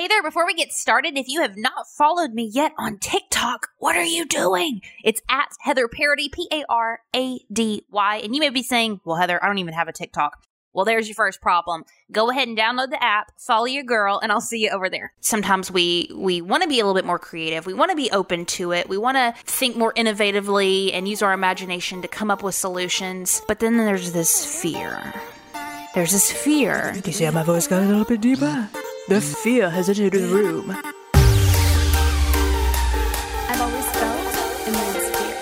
Hey there, before we get started, if you have not followed me yet on TikTok, what are you doing? It's at Heather Parady, P A R A D Y. And you may be saying, well, Heather, I don't even have a TikTok. Well, there's your first problem. Go ahead and download the app, follow your girl, and I'll see you over there. Sometimes we we want to be a little bit more creative. We want to be open to it. We want to think more innovatively and use our imagination to come up with solutions. But then there's this fear. There's this fear. You see how my voice got a little bit deeper? The fear has entered the room. I've always felt immense fear.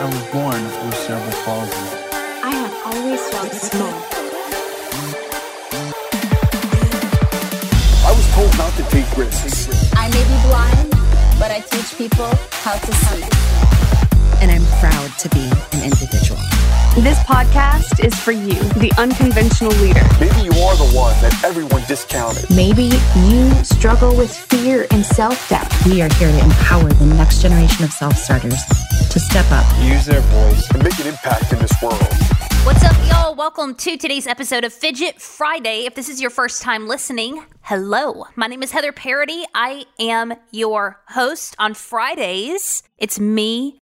I was born with cerebral palsy. I have always felt small. I was told not to take risks. I may be blind, but I teach people how to see. And I'm proud to be an individual. This podcast is for you, the unconventional leader. Maybe you are the one that everyone discounted. Maybe you struggle with fear and self doubt. We are here to empower the next generation of self starters to step up. Use their voice. And make an impact in this world. What's up, y'all? Welcome to today's episode of Fidget Friday. If this is your first time listening, hello. My name is Heather Parady. I am your host on Fridays. It's me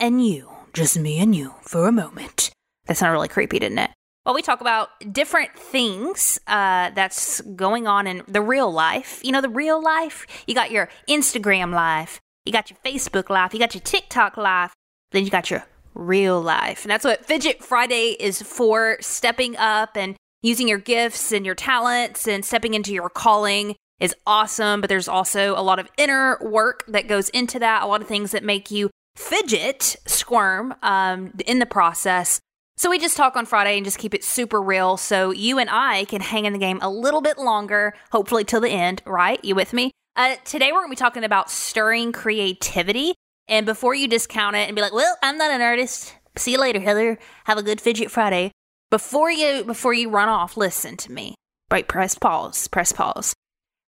and you. Just me and you for a moment. That's not really creepy, didn't it? Well, we talk about different things uh, that's going on in the real life. You know, the real life? You got your Instagram life, you got your Facebook life, you got your TikTok life, then you got your real life. And that's what Fidget Friday is for stepping up and using your gifts and your talents and stepping into your calling is awesome. But there's also a lot of inner work that goes into that, a lot of things that make you fidget, squirm um, in the process. So we just talk on Friday and just keep it super real so you and I can hang in the game a little bit longer, hopefully till the end, right? You with me? Uh, today we're going to be talking about stirring creativity. And before you discount it and be like, "Well, I'm not an artist. See you later, Heather. Have a good fidget Friday." Before you before you run off, listen to me. Right, press pause. Press pause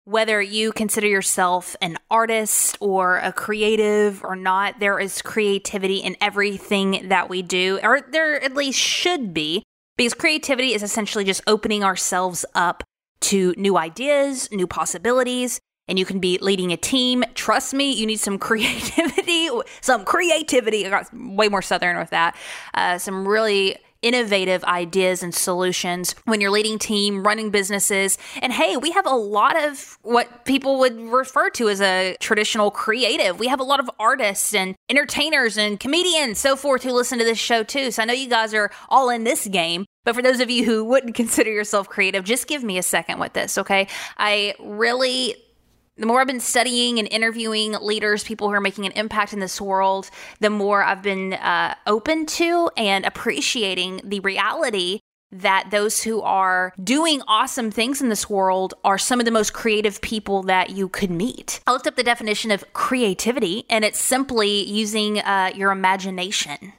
whether you consider yourself an artist or a creative or not, there is creativity in everything that we do, or there at least should be, because creativity is essentially just opening ourselves up to new ideas, new possibilities. And you can be leading a team. Trust me, you need some creativity, some creativity. I got way more southern with that. Uh, some really innovative ideas and solutions when you're leading team, running businesses. And hey, we have a lot of what people would refer to as a traditional creative. We have a lot of artists and entertainers and comedians, so forth, who listen to this show too. So I know you guys are all in this game. But for those of you who wouldn't consider yourself creative, just give me a second with this, okay? I really the more I've been studying and interviewing leaders, people who are making an impact in this world, the more I've been uh, open to and appreciating the reality that those who are doing awesome things in this world are some of the most creative people that you could meet. I looked up the definition of creativity, and it's simply using uh, your imagination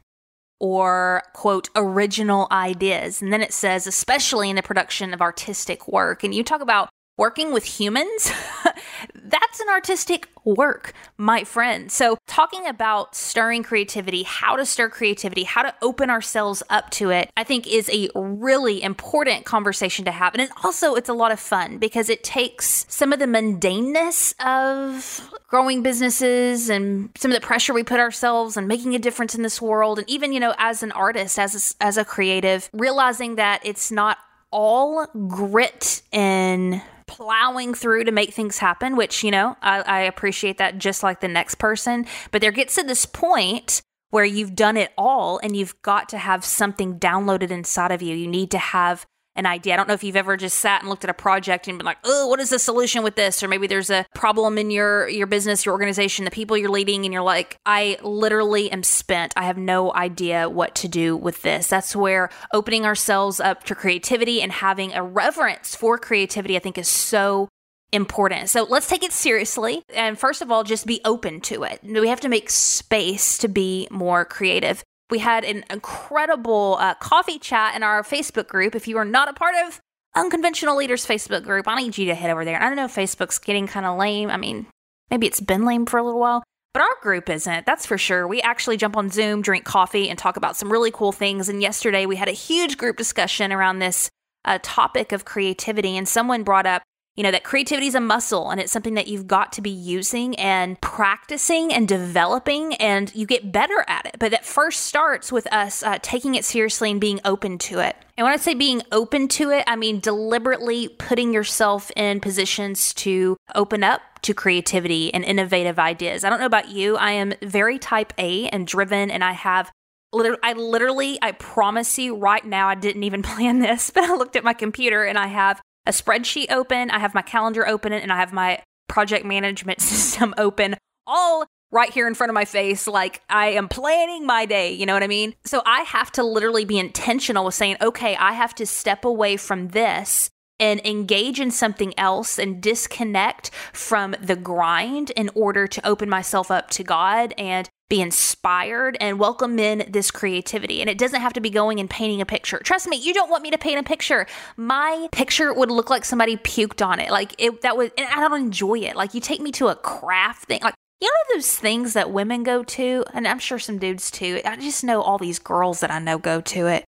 or quote original ideas and then it says especially in the production of artistic work and you talk about working with humans, that's an artistic work, my friend. So, talking about stirring creativity, how to stir creativity, how to open ourselves up to it, I think is a really important conversation to have. And it also, it's a lot of fun because it takes some of the mundaneness of growing businesses and some of the pressure we put ourselves and making a difference in this world. And even, you know, as an artist, as a, as a creative, realizing that it's not all grit and plowing through to make things happen, which, you know, I, I appreciate that just like the next person. But there gets to this point where you've done it all and you've got to have something downloaded inside of you. You need to have an idea. I don't know if you've ever just sat and looked at a project and been like, "Oh, what is the solution with this?" Or maybe there's a problem in your your business, your organization, the people you're leading and you're like, "I literally am spent. I have no idea what to do with this." That's where opening ourselves up to creativity and having a reverence for creativity I think is so important. So let's take it seriously. And first of all, just be open to it. We have to make space to be more creative. We had an incredible uh, coffee chat in our Facebook group. If you are not a part of Unconventional Leaders Facebook group, I need you to head over there. I don't know if Facebook's getting kind of lame. I mean, maybe it's been lame for a little while, but our group isn't. That's for sure. We actually jump on Zoom, drink coffee, and talk about some really cool things. And yesterday we had a huge group discussion around this uh, topic of creativity, and someone brought up you know, that creativity is a muscle and it's something that you've got to be using and practicing and developing, and you get better at it. But that first starts with us uh, taking it seriously and being open to it. And when I say being open to it, I mean deliberately putting yourself in positions to open up to creativity and innovative ideas. I don't know about you, I am very type A and driven, and I have I literally, I promise you right now, I didn't even plan this, but I looked at my computer and I have a spreadsheet open, I have my calendar open, and I have my project management system open, all right here in front of my face. Like I am planning my day. You know what I mean? So I have to literally be intentional with saying, okay, I have to step away from this and engage in something else and disconnect from the grind in order to open myself up to God and be inspired and welcome in this creativity. And it doesn't have to be going and painting a picture. Trust me, you don't want me to paint a picture. My picture would look like somebody puked on it. Like it that was and I don't enjoy it. Like you take me to a craft thing. Like you know those things that women go to, and I'm sure some dudes too. I just know all these girls that I know go to it.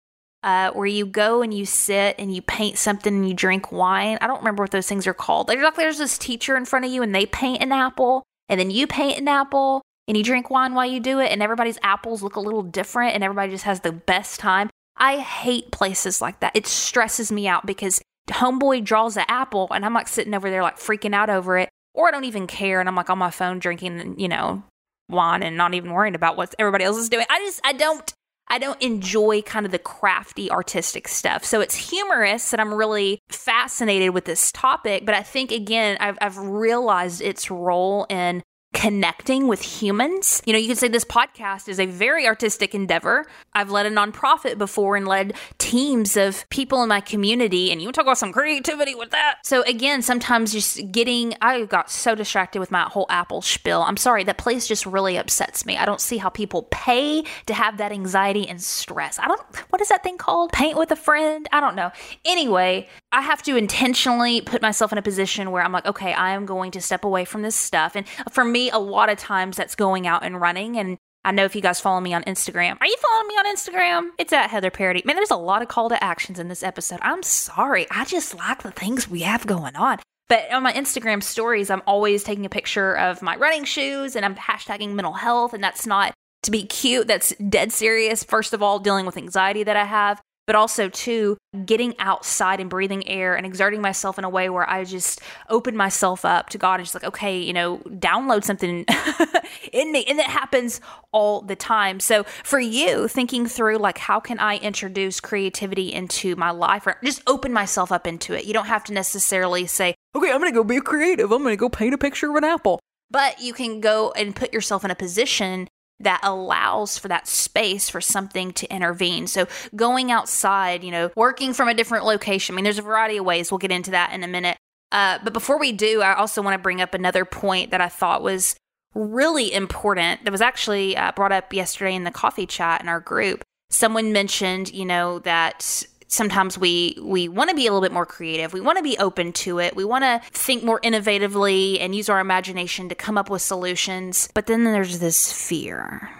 Uh, where you go and you sit and you paint something and you drink wine. I don't remember what those things are called. Like there's this teacher in front of you and they paint an apple and then you paint an apple and you drink wine while you do it, and everybody's apples look a little different, and everybody just has the best time. I hate places like that. It stresses me out because homeboy draws the apple, and I'm like sitting over there like freaking out over it, or I don't even care, and I'm like on my phone drinking, you know, wine and not even worrying about what everybody else is doing. I just I don't I don't enjoy kind of the crafty artistic stuff. So it's humorous and I'm really fascinated with this topic, but I think again I've I've realized its role in connecting with humans. You know, you could say this podcast is a very artistic endeavor. I've led a nonprofit before and led teams of people in my community, and you talk about some creativity with that. So, again, sometimes just getting, I got so distracted with my whole Apple spiel. I'm sorry, that place just really upsets me. I don't see how people pay to have that anxiety and stress. I don't, what is that thing called? Paint with a friend? I don't know. Anyway, I have to intentionally put myself in a position where I'm like, okay, I am going to step away from this stuff. And for me, a lot of times that's going out and running. And I know if you guys follow me on Instagram. Are you following me on Instagram? It's at Heather Parady. Man, there's a lot of call to actions in this episode. I'm sorry. I just like the things we have going on. But on my Instagram stories, I'm always taking a picture of my running shoes and I'm hashtagging mental health. And that's not to be cute, that's dead serious. First of all, dealing with anxiety that I have but also too getting outside and breathing air and exerting myself in a way where I just open myself up to God and just like, okay, you know, download something in me. And that happens all the time. So for you, thinking through like how can I introduce creativity into my life or just open myself up into it. You don't have to necessarily say, okay, I'm gonna go be creative. I'm gonna go paint a picture of an apple. But you can go and put yourself in a position that allows for that space for something to intervene. So going outside, you know, working from a different location. I mean, there's a variety of ways. We'll get into that in a minute. Uh, but before we do, I also want to bring up another point that I thought was really important that was actually uh, brought up yesterday in the coffee chat in our group. Someone mentioned, you know, that sometimes we we want to be a little bit more creative. We want to be open to it. We want to think more innovatively and use our imagination to come up with solutions. But then there's this fear.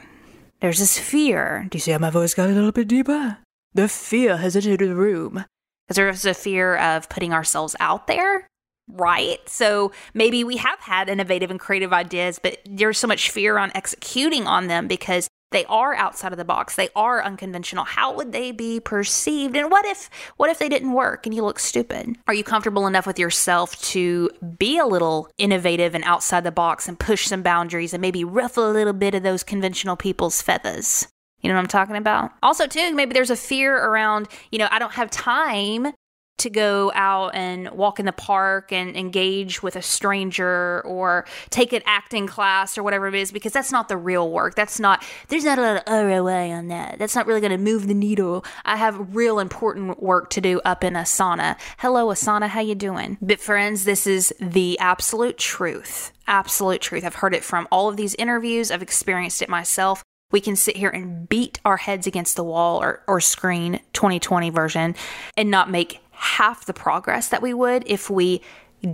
There's this fear. Do you see how my voice got a little bit deeper? The fear has entered the room. Because there's a fear of putting ourselves out there right? So maybe we have had innovative and creative ideas, but there's so much fear on executing on them because they are outside of the box. They are unconventional. How would they be perceived? And what if what if they didn't work and you look stupid? Are you comfortable enough with yourself to be a little innovative and outside the box and push some boundaries and maybe ruffle a little bit of those conventional people's feathers? You know what I'm talking about? Also, too, maybe there's a fear around, you know, I don't have time to go out and walk in the park and engage with a stranger or take an acting class or whatever it is because that's not the real work. That's not there's not a lot of ROI on that. That's not really going to move the needle. I have real important work to do up in Asana. Hello Asana, how you doing? But friends, this is the absolute truth. Absolute truth. I've heard it from all of these interviews. I've experienced it myself we can sit here and beat our heads against the wall or, or screen 2020 version and not make half the progress that we would if we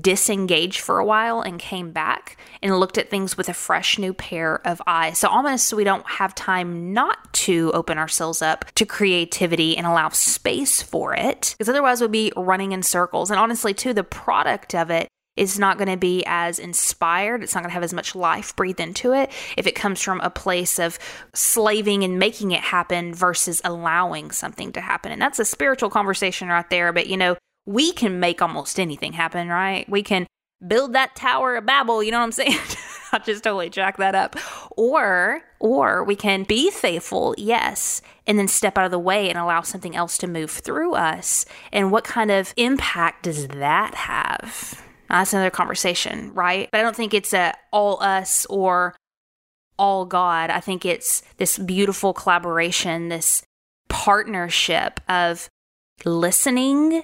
disengaged for a while and came back and looked at things with a fresh new pair of eyes. So almost we don't have time not to open ourselves up to creativity and allow space for it because otherwise we'd be running in circles. And honestly, too, the product of it is not going to be as inspired. It's not going to have as much life breathed into it if it comes from a place of slaving and making it happen versus allowing something to happen. And that's a spiritual conversation right there. But, you know, we can make almost anything happen, right? We can build that tower of Babel, you know what I'm saying? I just totally jack that up. Or or we can be faithful, yes, and then step out of the way and allow something else to move through us. And what kind of impact does that have? Uh, that's another conversation, right? But I don't think it's a all us or all God. I think it's this beautiful collaboration, this partnership of listening,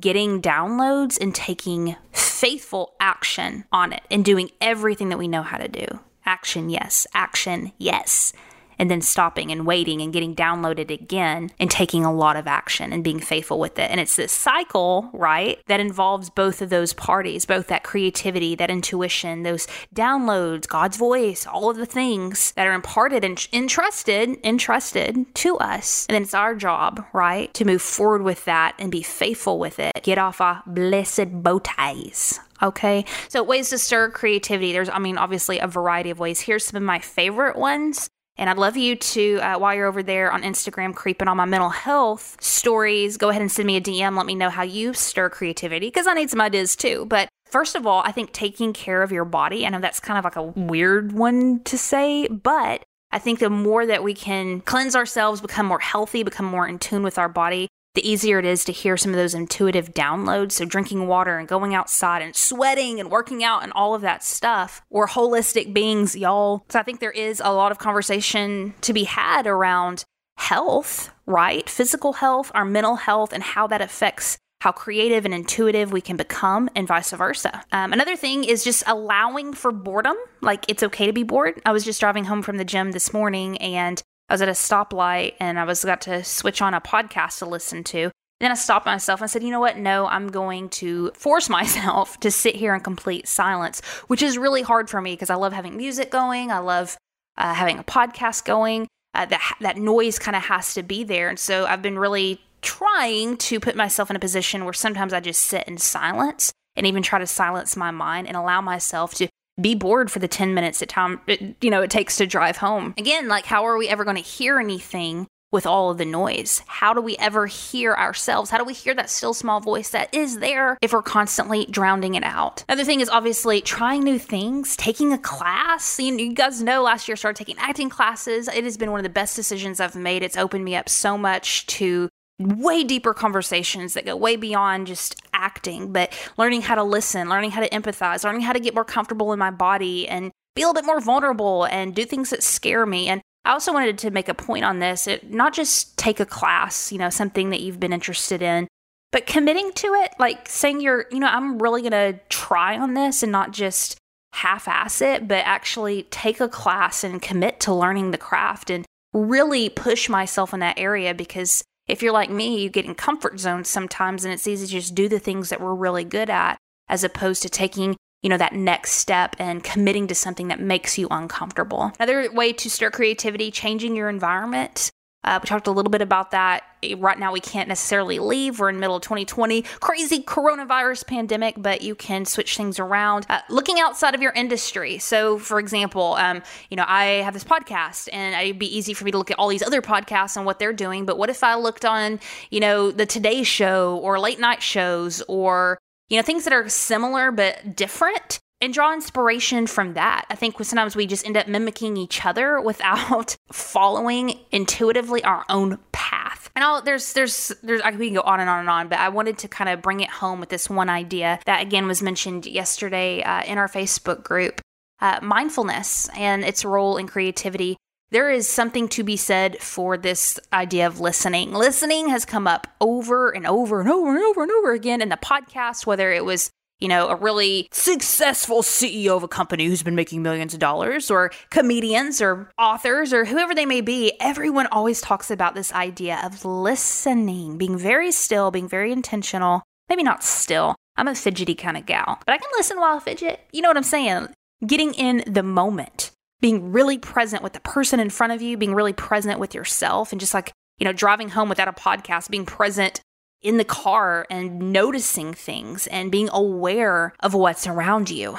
getting downloads, and taking faithful action on it and doing everything that we know how to do. Action, yes. Action, yes and then stopping and waiting and getting downloaded again and taking a lot of action and being faithful with it. And it's this cycle, right, that involves both of those parties, both that creativity, that intuition, those downloads, God's voice, all of the things that are imparted and entrusted, entrusted to us. And then it's our job, right, to move forward with that and be faithful with it. Get off our blessed bow ties. Okay. So, ways to stir creativity. There's, I mean, obviously a variety of ways. Here's some of my favorite ones. And I'd love you to, uh, while you're over there on Instagram creeping on my mental health stories, go ahead and send me a DM. Let me know how you stir creativity because I need some ideas too. But first of all, I think taking care of your body, I know that's kind of like a weird one to say, but I think the more that we can cleanse ourselves, become more healthy, become more in tune with our body, the easier it is to hear some of those intuitive downloads. So, drinking water and going outside and sweating and working out and all of that stuff. We're holistic beings, y'all. So, I think there is a lot of conversation to be had around health, right? Physical health, our mental health, and how that affects how creative and intuitive we can become, and vice versa. Um, another thing is just allowing for boredom. Like, it's okay to be bored. I was just driving home from the gym this morning and I was at a stoplight and I was got to switch on a podcast to listen to. Then I stopped myself and said, you know what? No, I'm going to force myself to sit here in complete silence, which is really hard for me because I love having music going. I love uh, having a podcast going. Uh, that that noise kind of has to be there, and so I've been really trying to put myself in a position where sometimes I just sit in silence and even try to silence my mind and allow myself to be bored for the 10 minutes that time it, you know it takes to drive home. Again like how are we ever going to hear anything with all of the noise? How do we ever hear ourselves? How do we hear that still small voice that is there if we're constantly drowning it out? Another thing is obviously trying new things taking a class. You, you guys know last year I started taking acting classes. It has been one of the best decisions i've made. It's opened me up so much to way deeper conversations that go way beyond just acting, but learning how to listen, learning how to empathize, learning how to get more comfortable in my body and be a little bit more vulnerable and do things that scare me. And I also wanted to make a point on this, it, not just take a class, you know, something that you've been interested in, but committing to it, like saying you're, you know, I'm really going to try on this and not just half ass it, but actually take a class and commit to learning the craft and really push myself in that area because if you're like me, you get in comfort zones sometimes and it's easy to just do the things that we're really good at as opposed to taking you know that next step and committing to something that makes you uncomfortable. Another way to stir creativity changing your environment uh, we talked a little bit about that. Right now, we can't necessarily leave. We're in middle of 2020, crazy coronavirus pandemic, but you can switch things around. Uh, looking outside of your industry. So, for example, um, you know, I have this podcast, and it'd be easy for me to look at all these other podcasts and what they're doing. But what if I looked on, you know, the Today Show or late night shows or you know, things that are similar but different and draw inspiration from that. I think sometimes we just end up mimicking each other without following intuitively our own path. And I'll, there's, there's, there's, I we can go on and on and on, but I wanted to kind of bring it home with this one idea that again was mentioned yesterday uh, in our Facebook group uh, mindfulness and its role in creativity. There is something to be said for this idea of listening. Listening has come up over and over and over and over and over again in the podcast, whether it was you know, a really successful CEO of a company who's been making millions of dollars, or comedians, or authors, or whoever they may be, everyone always talks about this idea of listening, being very still, being very intentional. Maybe not still. I'm a fidgety kind of gal, but I can listen while I fidget. You know what I'm saying? Getting in the moment, being really present with the person in front of you, being really present with yourself, and just like, you know, driving home without a podcast, being present in the car and noticing things and being aware of what's around you.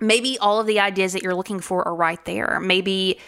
Maybe all of the ideas that you're looking for are right there. Maybe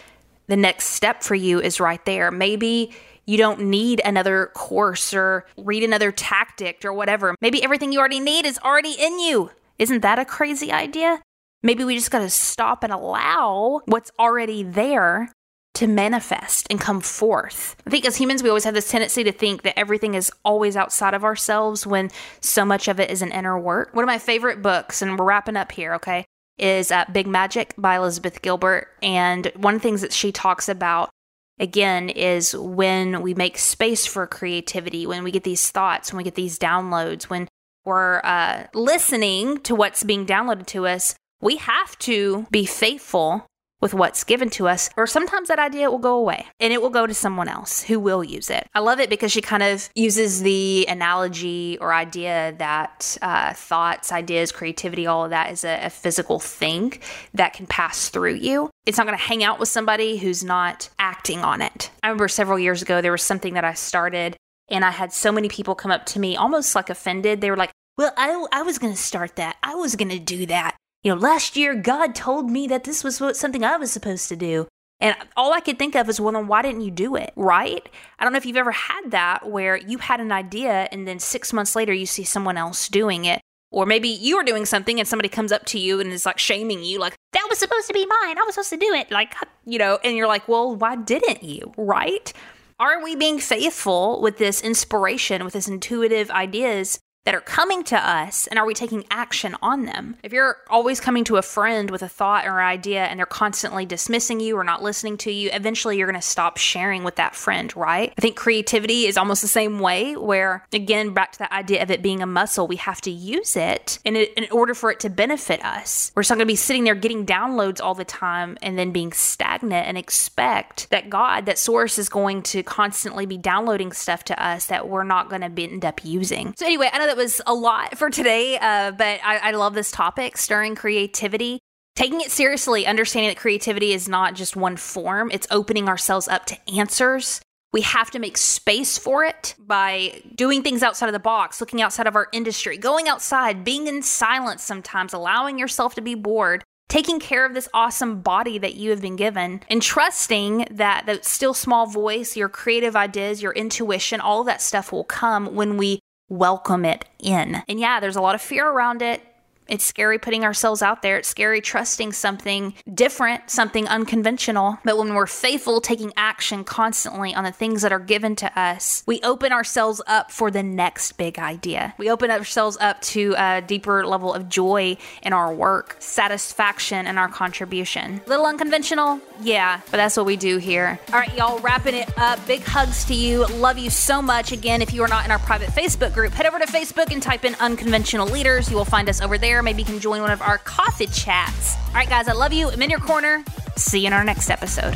the next step for you is right there. Maybe you don't need another course or read another tactic or whatever. Maybe everything you already need is already in you. Isn't that a crazy idea? Maybe we just got to stop and allow what's already there to manifest and come forth. I think as humans, we always have this tendency to think that everything is always outside of ourselves when so much of it is an inner work. One of my favorite books, and we're wrapping up here, okay, is uh, Big Magic by Elizabeth Gilbert. And one of the things that she talks about again is when we make space for creativity, when we get these thoughts, when we get these downloads, when we're uh, listening to what's being downloaded to us, we have to be faithful with what's given to us, or sometimes that idea will go away and it will go to someone else who will use it. I love it because she kind of uses the analogy or idea that uh, thoughts, ideas, creativity, all of that is a, a physical thing that can pass through you. It's not going to hang out with somebody who's not acting on it. I remember several years ago, there was something that I started and I had so many people come up to me almost like offended. They were like, well, I, I was going to start that. I was going to do that you know, last year God told me that this was what, something I was supposed to do. And all I could think of is, well, then why didn't you do it? Right? I don't know if you've ever had that where you had an idea and then six months later you see someone else doing it. Or maybe you are doing something and somebody comes up to you and is like shaming you, like, that was supposed to be mine. I was supposed to do it. Like, you know, and you're like, well, why didn't you? Right? Are we being faithful with this inspiration, with this intuitive ideas that are coming to us and are we taking action on them? If you're always coming to a friend with a thought or idea and they're constantly dismissing you or not listening to you, eventually you're going to stop sharing with that friend, right? I think creativity is almost the same way where again back to that idea of it being a muscle, we have to use it in, in order for it to benefit us. We're not going to be sitting there getting downloads all the time and then being stagnant and expect that God, that source is going to constantly be downloading stuff to us that we're not going to end up using. So anyway, I know that was a lot for today, uh, but I, I love this topic stirring creativity. Taking it seriously, understanding that creativity is not just one form, it's opening ourselves up to answers. We have to make space for it by doing things outside of the box, looking outside of our industry, going outside, being in silence sometimes, allowing yourself to be bored, taking care of this awesome body that you have been given, and trusting that the still small voice, your creative ideas, your intuition, all that stuff will come when we welcome it in. And yeah, there's a lot of fear around it. It's scary putting ourselves out there. It's scary trusting something different, something unconventional. But when we're faithful, taking action constantly on the things that are given to us, we open ourselves up for the next big idea. We open ourselves up to a deeper level of joy in our work, satisfaction in our contribution. Little unconventional, yeah, but that's what we do here. All right, y'all, wrapping it up. Big hugs to you. Love you so much. Again, if you are not in our private Facebook group, head over to Facebook and type in Unconventional Leaders. You will find us over there there. Maybe you can join one of our coffee chats. All right, guys, I love you. I'm in your corner. See you in our next episode.